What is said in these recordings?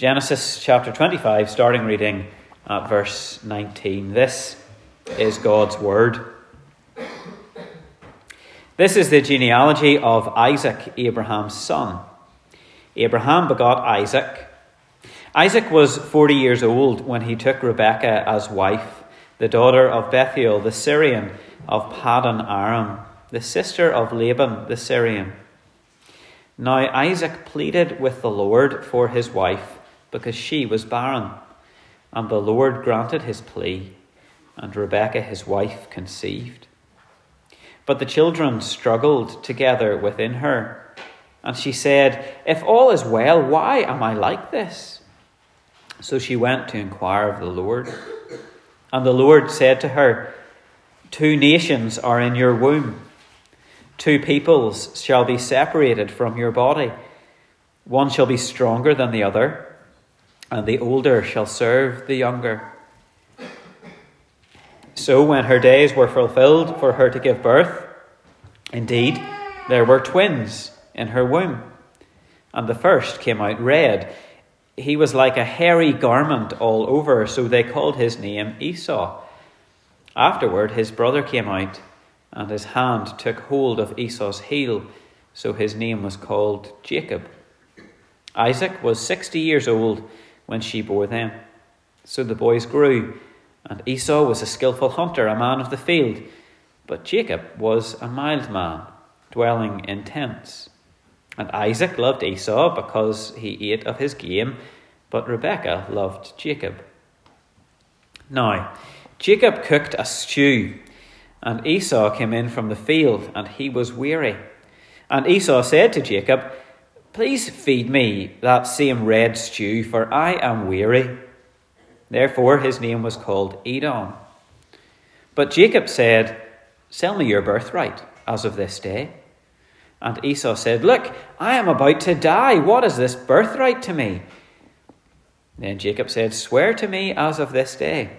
Genesis chapter 25, starting reading at verse 19. This is God's word. This is the genealogy of Isaac, Abraham's son. Abraham begot Isaac. Isaac was 40 years old when he took Rebekah as wife, the daughter of Bethuel the Syrian of Paddan Aram, the sister of Laban the Syrian. Now Isaac pleaded with the Lord for his wife because she was barren. And the Lord granted his plea, and Rebekah his wife conceived. But the children struggled together within her, and she said, If all is well, why am I like this? So she went to inquire of the Lord. And the Lord said to her, Two nations are in your womb, two peoples shall be separated from your body. One shall be stronger than the other and the older shall serve the younger. So, when her days were fulfilled for her to give birth, indeed, there were twins in her womb. And the first came out red. He was like a hairy garment all over, so they called his name Esau. Afterward, his brother came out, and his hand took hold of Esau's heel, so his name was called Jacob. Isaac was sixty years old when she bore them. So the boys grew, and Esau was a skilful hunter, a man of the field, but Jacob was a mild man, dwelling in tents. And Isaac loved Esau because he ate of his game, but Rebekah loved Jacob. Now, Jacob cooked a stew, and Esau came in from the field, and he was weary. And Esau said to Jacob, Please feed me that same red stew, for I am weary. Therefore his name was called Edom. But Jacob said, Sell me your birthright as of this day. And Esau said, Look, I am about to die. What is this birthright to me? Then Jacob said, Swear to me as of this day.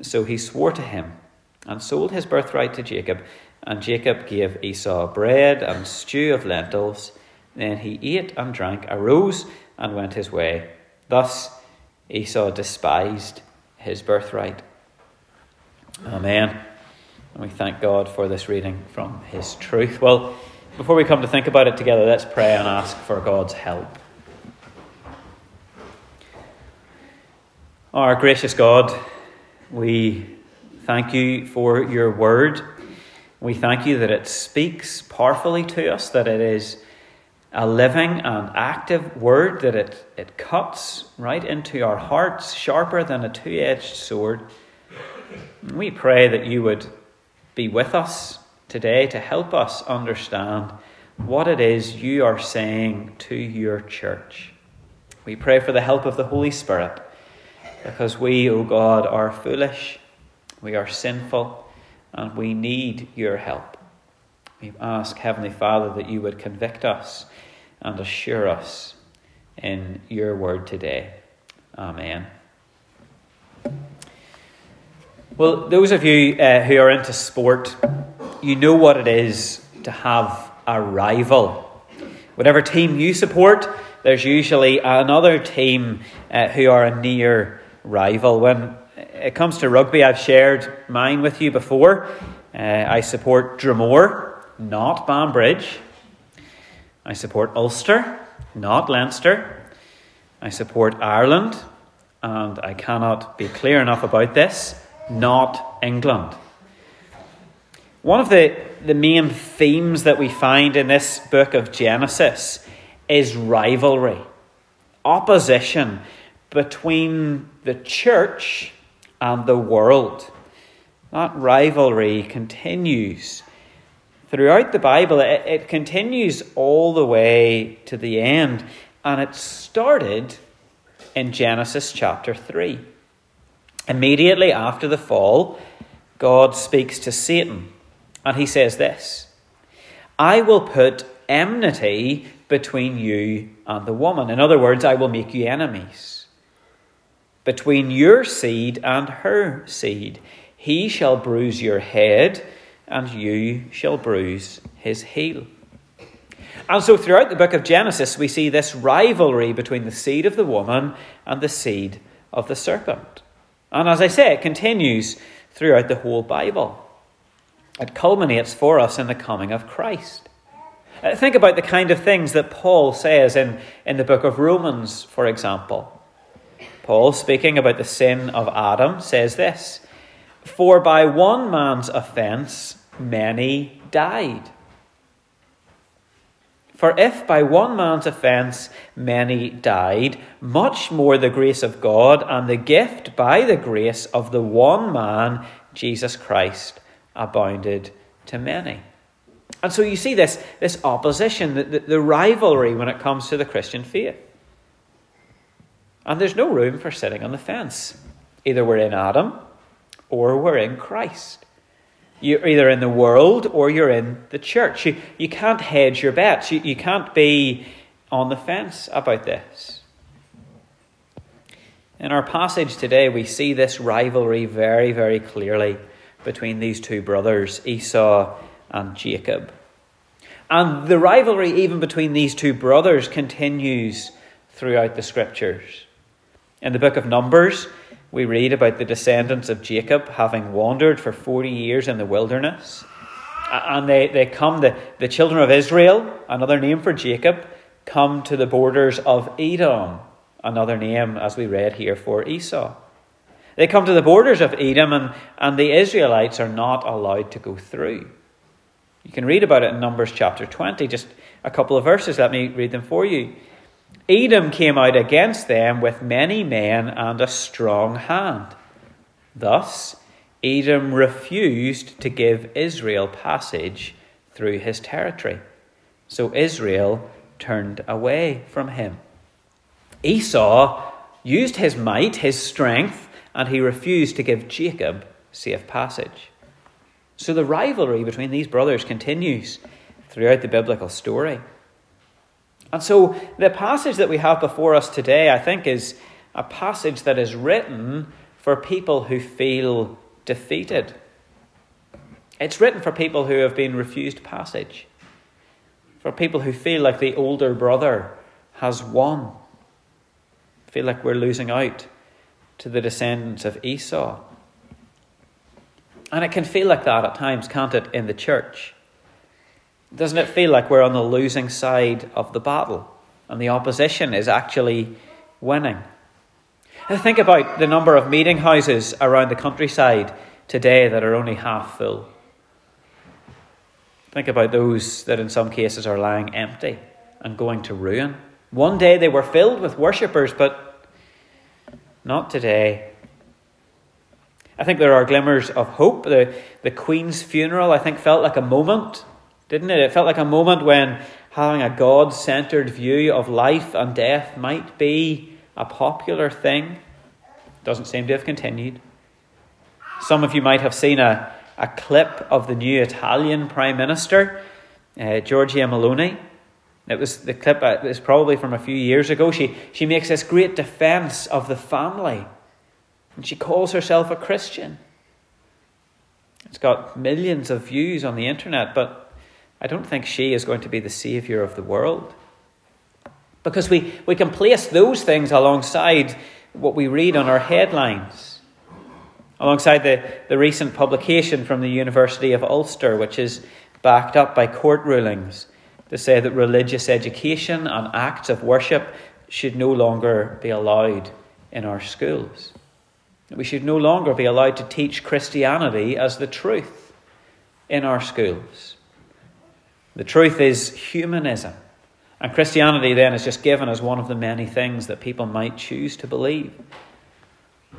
So he swore to him and sold his birthright to Jacob. And Jacob gave Esau bread and stew of lentils then he ate and drank, arose, and went his way. Thus Esau despised his birthright. Amen. And we thank God for this reading from his truth. Well, before we come to think about it together, let's pray and ask for God's help. Our gracious God, we thank you for your word. We thank you that it speaks powerfully to us, that it is a living and active word that it, it cuts right into our hearts, sharper than a two edged sword. We pray that you would be with us today to help us understand what it is you are saying to your church. We pray for the help of the Holy Spirit because we, O oh God, are foolish, we are sinful, and we need your help. We ask, Heavenly Father, that you would convict us and assure us in your word today. Amen. Well, those of you uh, who are into sport, you know what it is to have a rival. Whatever team you support, there's usually another team uh, who are a near rival. When it comes to rugby, I've shared mine with you before. Uh, I support Dromore, not Banbridge. I support Ulster, not Leinster. I support Ireland, and I cannot be clear enough about this, not England. One of the, the main themes that we find in this book of Genesis is rivalry, opposition between the church and the world. That rivalry continues throughout the Bible, it, it continues all the way to the end, and it started in Genesis chapter 3. Immediately after the fall, God speaks to Satan, and he says this I will put enmity between you and the woman. In other words, I will make you enemies. Between your seed and her seed, he shall bruise your head and you shall bruise his heel. And so throughout the book of Genesis, we see this rivalry between the seed of the woman and the seed of the serpent. And as I say, it continues throughout the whole Bible. It culminates for us in the coming of Christ. Uh, think about the kind of things that Paul says in, in the book of Romans, for example. Paul, speaking about the sin of Adam, says this For by one man's offense many died. For if by one man's offence many died, much more the grace of God and the gift by the grace of the one man, Jesus Christ, abounded to many. And so you see this, this opposition, the, the, the rivalry when it comes to the Christian faith. And there's no room for sitting on the fence. Either we're in Adam or we're in Christ. You're either in the world or you're in the church. You, you can't hedge your bets. You, you can't be on the fence about this. In our passage today, we see this rivalry very, very clearly between these two brothers, Esau and Jacob. And the rivalry, even between these two brothers, continues throughout the scriptures. In the book of Numbers, we read about the descendants of Jacob having wandered for 40 years in the wilderness. And they, they come, the, the children of Israel, another name for Jacob, come to the borders of Edom, another name, as we read here, for Esau. They come to the borders of Edom, and, and the Israelites are not allowed to go through. You can read about it in Numbers chapter 20, just a couple of verses. Let me read them for you. Edom came out against them with many men and a strong hand. Thus, Edom refused to give Israel passage through his territory. So Israel turned away from him. Esau used his might, his strength, and he refused to give Jacob safe passage. So the rivalry between these brothers continues throughout the biblical story. And so the passage that we have before us today, I think, is a passage that is written for people who feel defeated. It's written for people who have been refused passage, for people who feel like the older brother has won, feel like we're losing out to the descendants of Esau. And it can feel like that at times, can't it, in the church? Doesn't it feel like we're on the losing side of the battle and the opposition is actually winning? And think about the number of meeting houses around the countryside today that are only half full. Think about those that in some cases are lying empty and going to ruin. One day they were filled with worshippers, but not today. I think there are glimmers of hope. The, the Queen's funeral, I think, felt like a moment didn't it? It felt like a moment when having a God centered view of life and death might be a popular thing. Doesn't seem to have continued. Some of you might have seen a, a clip of the new Italian Prime Minister, uh, Giorgia Meloni. It was the clip uh, is probably from a few years ago. She, she makes this great defense of the family. And she calls herself a Christian. It's got millions of views on the internet, but I don't think she is going to be the Saviour of the world. Because we, we can place those things alongside what we read on our headlines, alongside the, the recent publication from the University of Ulster, which is backed up by court rulings to say that religious education and acts of worship should no longer be allowed in our schools. We should no longer be allowed to teach Christianity as the truth in our schools. The truth is humanism. And Christianity then is just given as one of the many things that people might choose to believe. It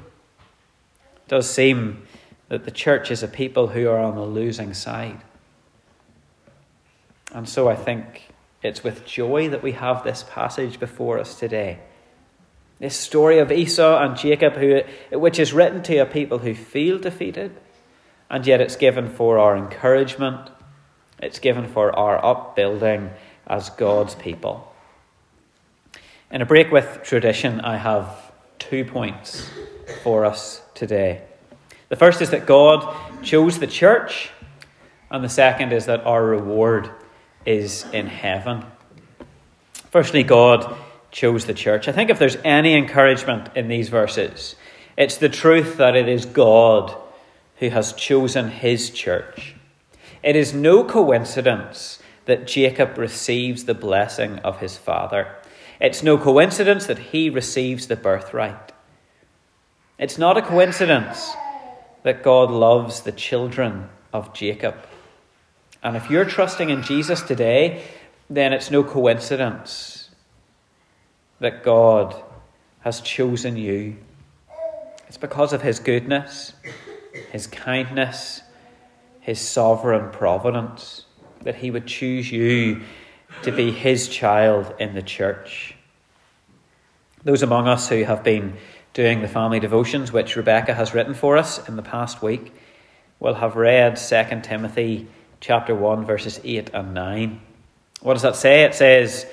does seem that the church is a people who are on the losing side. And so I think it's with joy that we have this passage before us today. This story of Esau and Jacob, who, which is written to a people who feel defeated, and yet it's given for our encouragement it's given for our upbuilding as God's people. In a break with tradition, I have two points for us today. The first is that God chose the church, and the second is that our reward is in heaven. Firstly, God chose the church. I think if there's any encouragement in these verses, it's the truth that it is God who has chosen his church. It is no coincidence that Jacob receives the blessing of his father. It's no coincidence that he receives the birthright. It's not a coincidence that God loves the children of Jacob. And if you're trusting in Jesus today, then it's no coincidence that God has chosen you. It's because of his goodness, his kindness, his sovereign providence that he would choose you to be his child in the church. Those among us who have been doing the family devotions, which Rebecca has written for us in the past week, will have read 2 Timothy chapter 1 verses 8 and 9. What does that say? It says,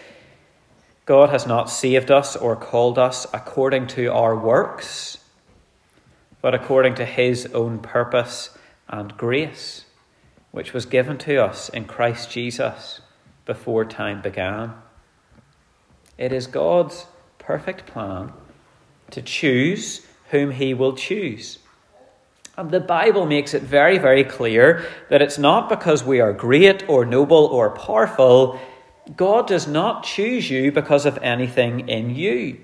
God has not saved us or called us according to our works, but according to his own purpose and grace, which was given to us in Christ Jesus before time began. It is God's perfect plan to choose whom he will choose. And the Bible makes it very, very clear that it's not because we are great or noble or powerful. God does not choose you because of anything in you.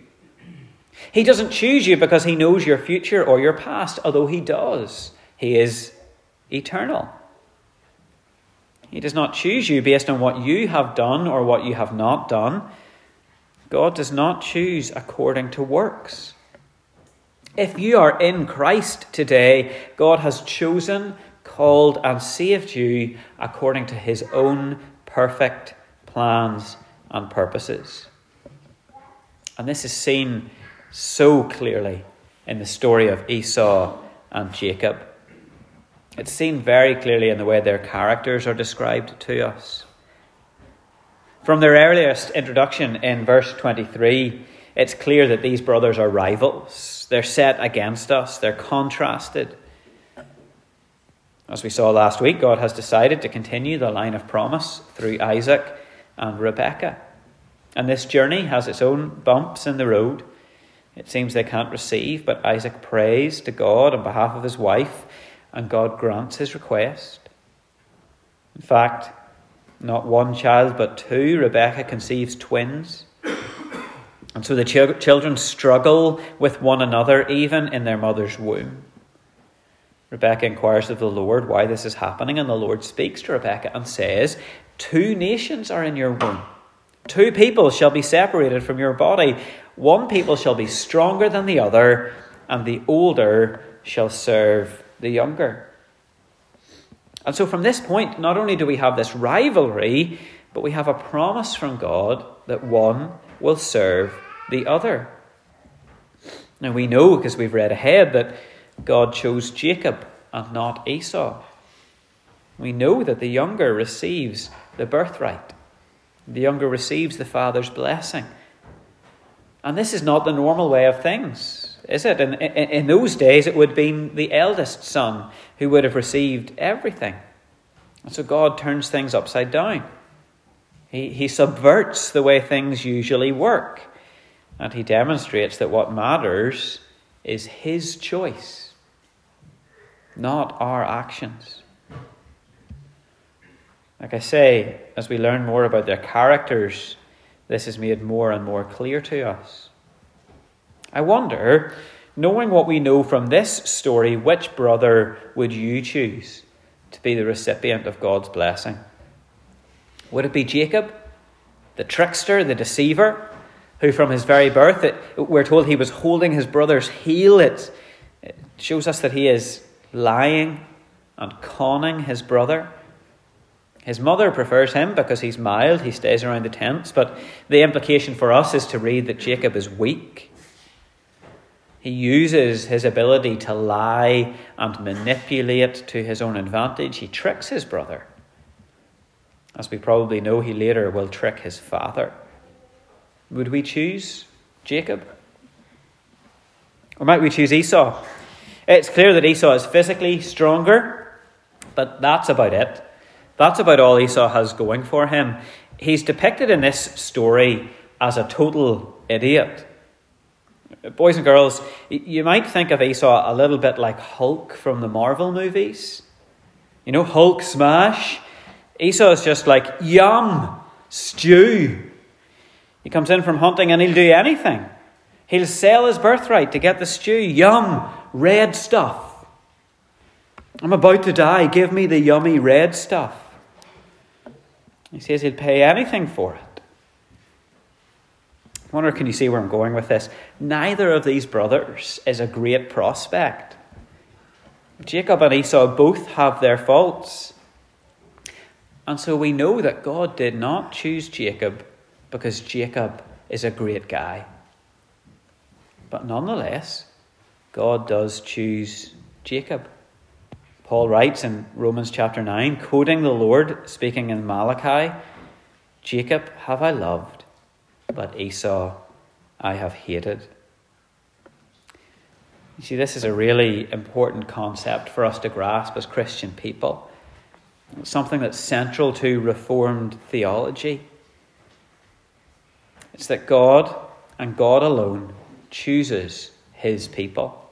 He doesn't choose you because he knows your future or your past, although he does. He is eternal. He does not choose you based on what you have done or what you have not done. God does not choose according to works. If you are in Christ today, God has chosen, called, and saved you according to his own perfect plans and purposes. And this is seen so clearly in the story of Esau and Jacob. It's seen very clearly in the way their characters are described to us. From their earliest introduction in verse 23, it's clear that these brothers are rivals. They're set against us, they're contrasted. As we saw last week, God has decided to continue the line of promise through Isaac and Rebekah. And this journey has its own bumps in the road. It seems they can't receive, but Isaac prays to God on behalf of his wife and God grants his request. In fact, not one child but two, Rebecca conceives twins. And so the ch- children struggle with one another even in their mother's womb. Rebecca inquires of the Lord why this is happening, and the Lord speaks to Rebecca and says, Two nations are in your womb. Two people shall be separated from your body. One people shall be stronger than the other, and the older shall serve the younger. And so from this point, not only do we have this rivalry, but we have a promise from God that one will serve the other. Now we know, because we've read ahead, that God chose Jacob and not Esau. We know that the younger receives the birthright, the younger receives the father's blessing. And this is not the normal way of things is it? In, in, in those days, it would have been the eldest son who would have received everything. And so God turns things upside down. He, he subverts the way things usually work. And he demonstrates that what matters is his choice, not our actions. Like I say, as we learn more about their characters, this is made more and more clear to us. I wonder, knowing what we know from this story, which brother would you choose to be the recipient of God's blessing? Would it be Jacob, the trickster, the deceiver, who from his very birth, it, we're told he was holding his brother's heel? It, it shows us that he is lying and conning his brother. His mother prefers him because he's mild, he stays around the tents, but the implication for us is to read that Jacob is weak he uses his ability to lie and manipulate to his own advantage. He tricks his brother. As we probably know, he later will trick his father. Would we choose Jacob? Or might we choose Esau? It's clear that Esau is physically stronger, but that's about it. That's about all Esau has going for him. He's depicted in this story as a total idiot. Boys and girls, you might think of Esau a little bit like Hulk from the Marvel movies. You know, Hulk smash. Esau is just like, yum, stew. He comes in from hunting and he'll do anything. He'll sell his birthright to get the stew. Yum, red stuff. I'm about to die. Give me the yummy red stuff. He says he'll pay anything for it. Wonder, can you see where I'm going with this? Neither of these brothers is a great prospect. Jacob and Esau both have their faults. And so we know that God did not choose Jacob because Jacob is a great guy. But nonetheless, God does choose Jacob. Paul writes in Romans chapter 9, quoting the Lord, speaking in Malachi Jacob have I loved, but Esau I have hated. You see, this is a really important concept for us to grasp as Christian people. something that's central to Reformed theology. It's that God and God alone chooses his people.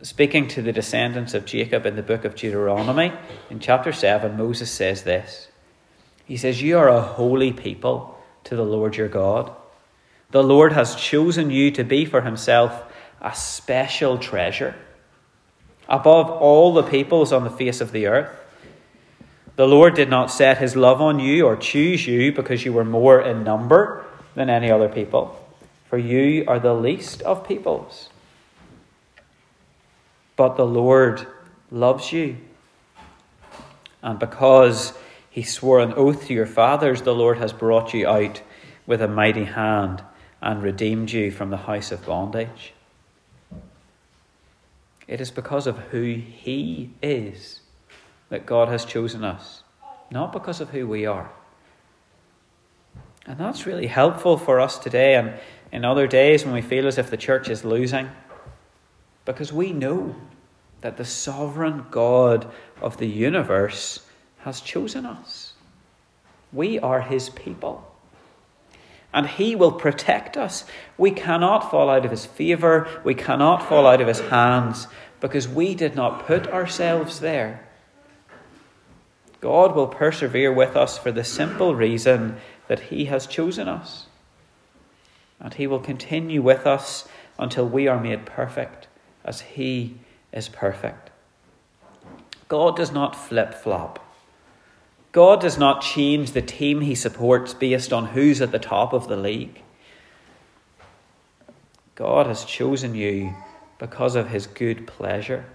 Speaking to the descendants of Jacob in the book of Deuteronomy, in chapter 7, Moses says this He says, You are a holy people to the Lord your God. The Lord has chosen you to be for himself a special treasure above all the peoples on the face of the earth. The Lord did not set his love on you or choose you because you were more in number than any other people, for you are the least of peoples. But the Lord loves you. And because he swore an oath to your fathers, the Lord has brought you out with a mighty hand and redeemed you from the house of bondage. It is because of who he is that God has chosen us, not because of who we are. And that's really helpful for us today and in other days when we feel as if the church is losing, because we know that the sovereign God of the universe has chosen us. We are his people. And he will protect us. We cannot fall out of his favour. We cannot fall out of his hands because we did not put ourselves there. God will persevere with us for the simple reason that He has chosen us. And He will continue with us until we are made perfect as He is perfect. God does not flip flop. God does not change the team He supports based on who's at the top of the league. God has chosen you because of His good pleasure,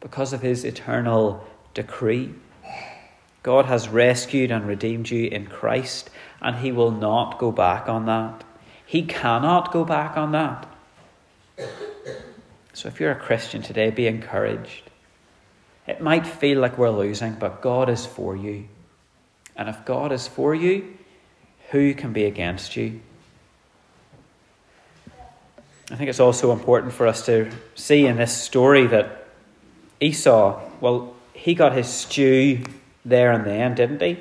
because of His eternal decree. God has rescued and redeemed you in Christ, and He will not go back on that. He cannot go back on that. So if you're a Christian today, be encouraged. It might feel like we're losing, but God is for you. And if God is for you, who can be against you? I think it's also important for us to see in this story that Esau, well, he got his stew there and then, didn't he?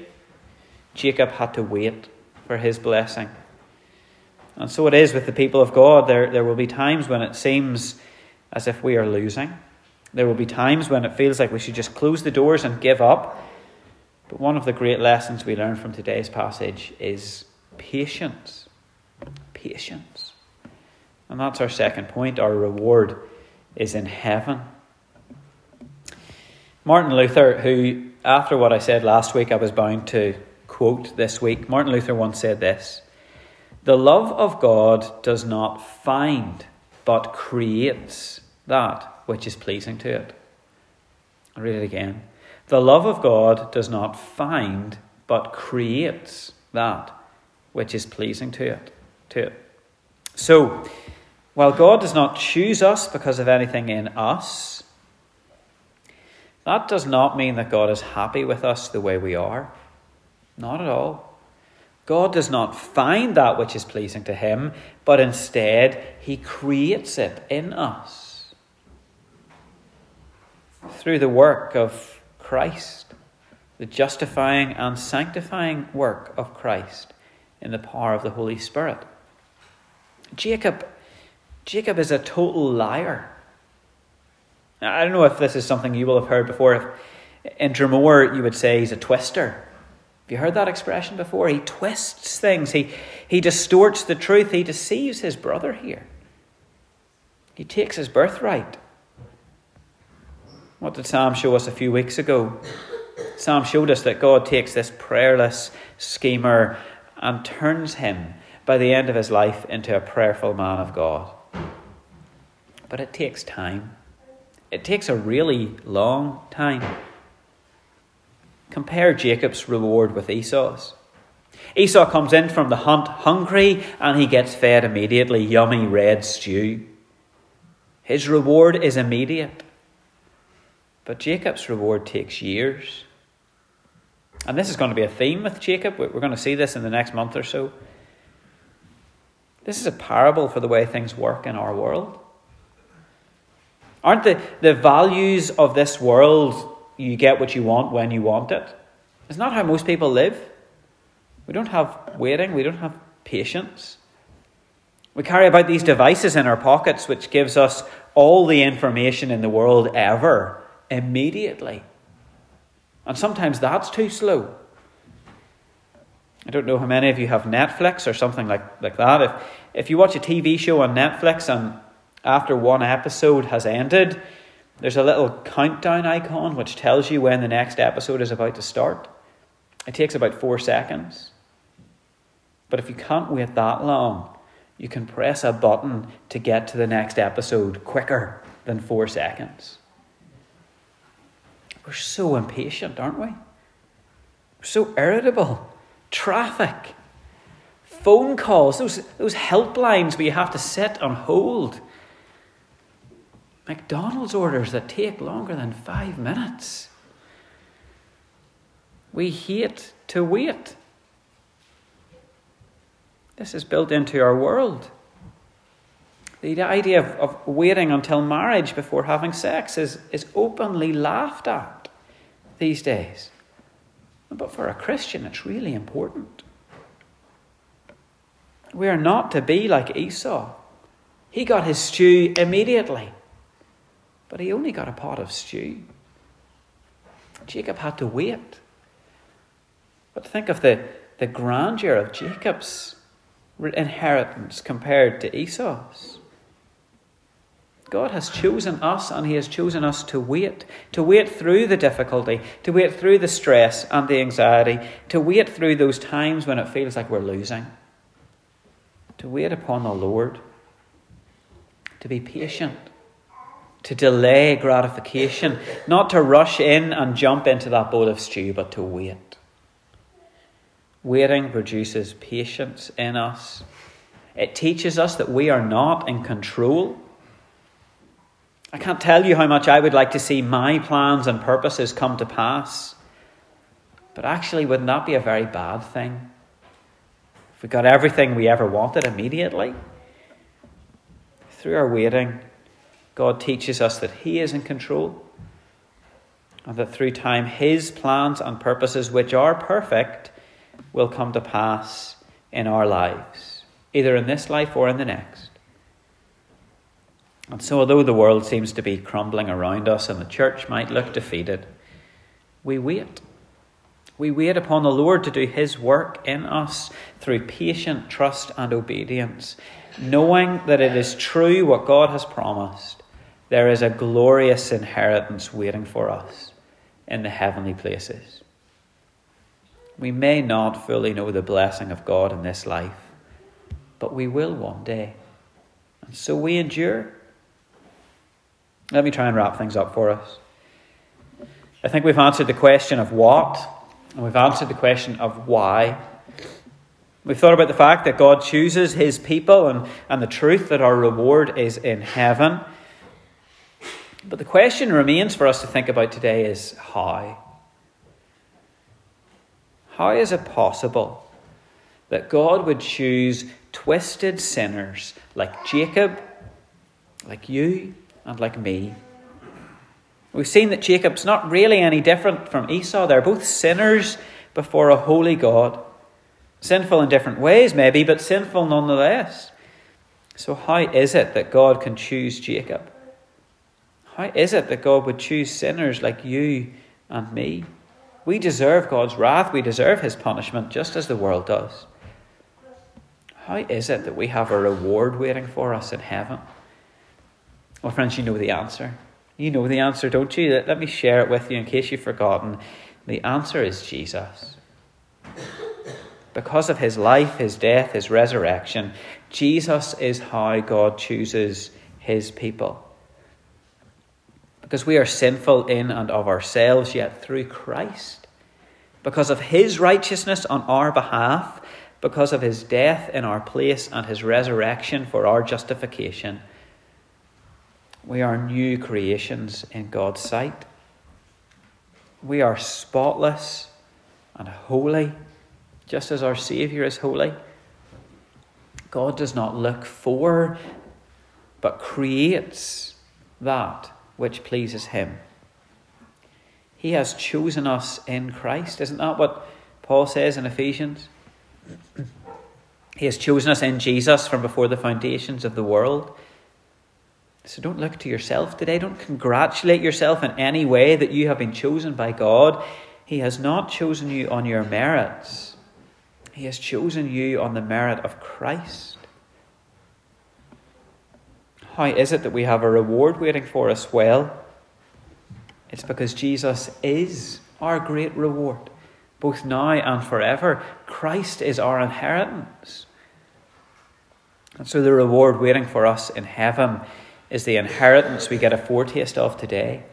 Jacob had to wait for his blessing. And so it is with the people of God. There, there will be times when it seems as if we are losing. There will be times when it feels like we should just close the doors and give up. But one of the great lessons we learn from today's passage is patience. Patience. And that's our second point. Our reward is in heaven. Martin Luther, who after what I said last week, I was bound to quote this week. Martin Luther once said this The love of God does not find, but creates that which is pleasing to it. I'll read it again. The love of God does not find, but creates that which is pleasing to it. To it. So, while God does not choose us because of anything in us, that does not mean that God is happy with us the way we are. Not at all. God does not find that which is pleasing to Him, but instead He creates it in us through the work of Christ, the justifying and sanctifying work of Christ in the power of the Holy Spirit. Jacob, Jacob is a total liar. Now, I don't know if this is something you will have heard before. If in you would say he's a twister. Have you heard that expression before? He twists things. He, he distorts the truth. He deceives his brother here. He takes his birthright. What did Sam show us a few weeks ago? Sam showed us that God takes this prayerless schemer and turns him by the end of his life into a prayerful man of God. But it takes time. It takes a really long time. Compare Jacob's reward with Esau's. Esau comes in from the hunt hungry and he gets fed immediately yummy red stew. His reward is immediate. But Jacob's reward takes years. And this is going to be a theme with Jacob. We're going to see this in the next month or so. This is a parable for the way things work in our world. Aren't the, the values of this world you get what you want when you want it? It's not how most people live. We don't have waiting, we don't have patience. We carry about these devices in our pockets which gives us all the information in the world ever immediately. And sometimes that's too slow. I don't know how many of you have Netflix or something like, like that. If, if you watch a TV show on Netflix and after one episode has ended, there's a little countdown icon which tells you when the next episode is about to start. It takes about four seconds. But if you can't wait that long, you can press a button to get to the next episode quicker than four seconds. We're so impatient, aren't we? We're so irritable. Traffic, phone calls, those, those helplines where you have to sit on hold. McDonald's orders that take longer than five minutes. We hate to wait. This is built into our world. The idea of, of waiting until marriage before having sex is, is openly laughed at these days. But for a Christian, it's really important. We are not to be like Esau. He got his stew immediately, but he only got a pot of stew. Jacob had to wait. But think of the, the grandeur of Jacob's inheritance compared to Esau's. God has chosen us and He has chosen us to wait, to wait through the difficulty, to wait through the stress and the anxiety, to wait through those times when it feels like we're losing, to wait upon the Lord, to be patient, to delay gratification, not to rush in and jump into that bowl of stew, but to wait. Waiting produces patience in us. It teaches us that we are not in control I can't tell you how much I would like to see my plans and purposes come to pass. But actually, wouldn't that be a very bad thing? If we got everything we ever wanted immediately? Through our waiting, God teaches us that He is in control, and that through time, His plans and purposes, which are perfect, will come to pass in our lives, either in this life or in the next. And so, although the world seems to be crumbling around us and the church might look defeated, we wait. We wait upon the Lord to do His work in us through patient trust and obedience, knowing that it is true what God has promised. There is a glorious inheritance waiting for us in the heavenly places. We may not fully know the blessing of God in this life, but we will one day. And so we endure let me try and wrap things up for us. I think we've answered the question of what, and we've answered the question of why. We've thought about the fact that God chooses his people and, and the truth that our reward is in heaven. But the question remains for us to think about today is how? How is it possible that God would choose twisted sinners like Jacob, like you, and like me. We've seen that Jacob's not really any different from Esau. They're both sinners before a holy God. Sinful in different ways, maybe, but sinful nonetheless. So, how is it that God can choose Jacob? How is it that God would choose sinners like you and me? We deserve God's wrath, we deserve his punishment, just as the world does. How is it that we have a reward waiting for us in heaven? Well, friends, you know the answer. You know the answer, don't you? Let me share it with you in case you've forgotten. The answer is Jesus. Because of his life, his death, his resurrection, Jesus is how God chooses his people. Because we are sinful in and of ourselves, yet through Christ, because of his righteousness on our behalf, because of his death in our place and his resurrection for our justification, we are new creations in God's sight. We are spotless and holy, just as our Saviour is holy. God does not look for, but creates that which pleases Him. He has chosen us in Christ. Isn't that what Paul says in Ephesians? He has chosen us in Jesus from before the foundations of the world. So don't look to yourself today. Don't congratulate yourself in any way that you have been chosen by God. He has not chosen you on your merits, He has chosen you on the merit of Christ. How is it that we have a reward waiting for us? Well, it's because Jesus is our great reward, both now and forever. Christ is our inheritance. And so the reward waiting for us in heaven is the inheritance we get a foretaste of today.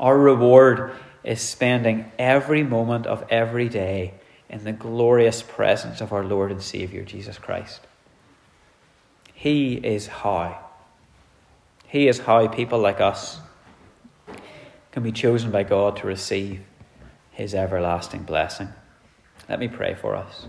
Our reward is spending every moment of every day in the glorious presence of our Lord and Saviour, Jesus Christ. He is how. He is how people like us can be chosen by God to receive His everlasting blessing. Let me pray for us.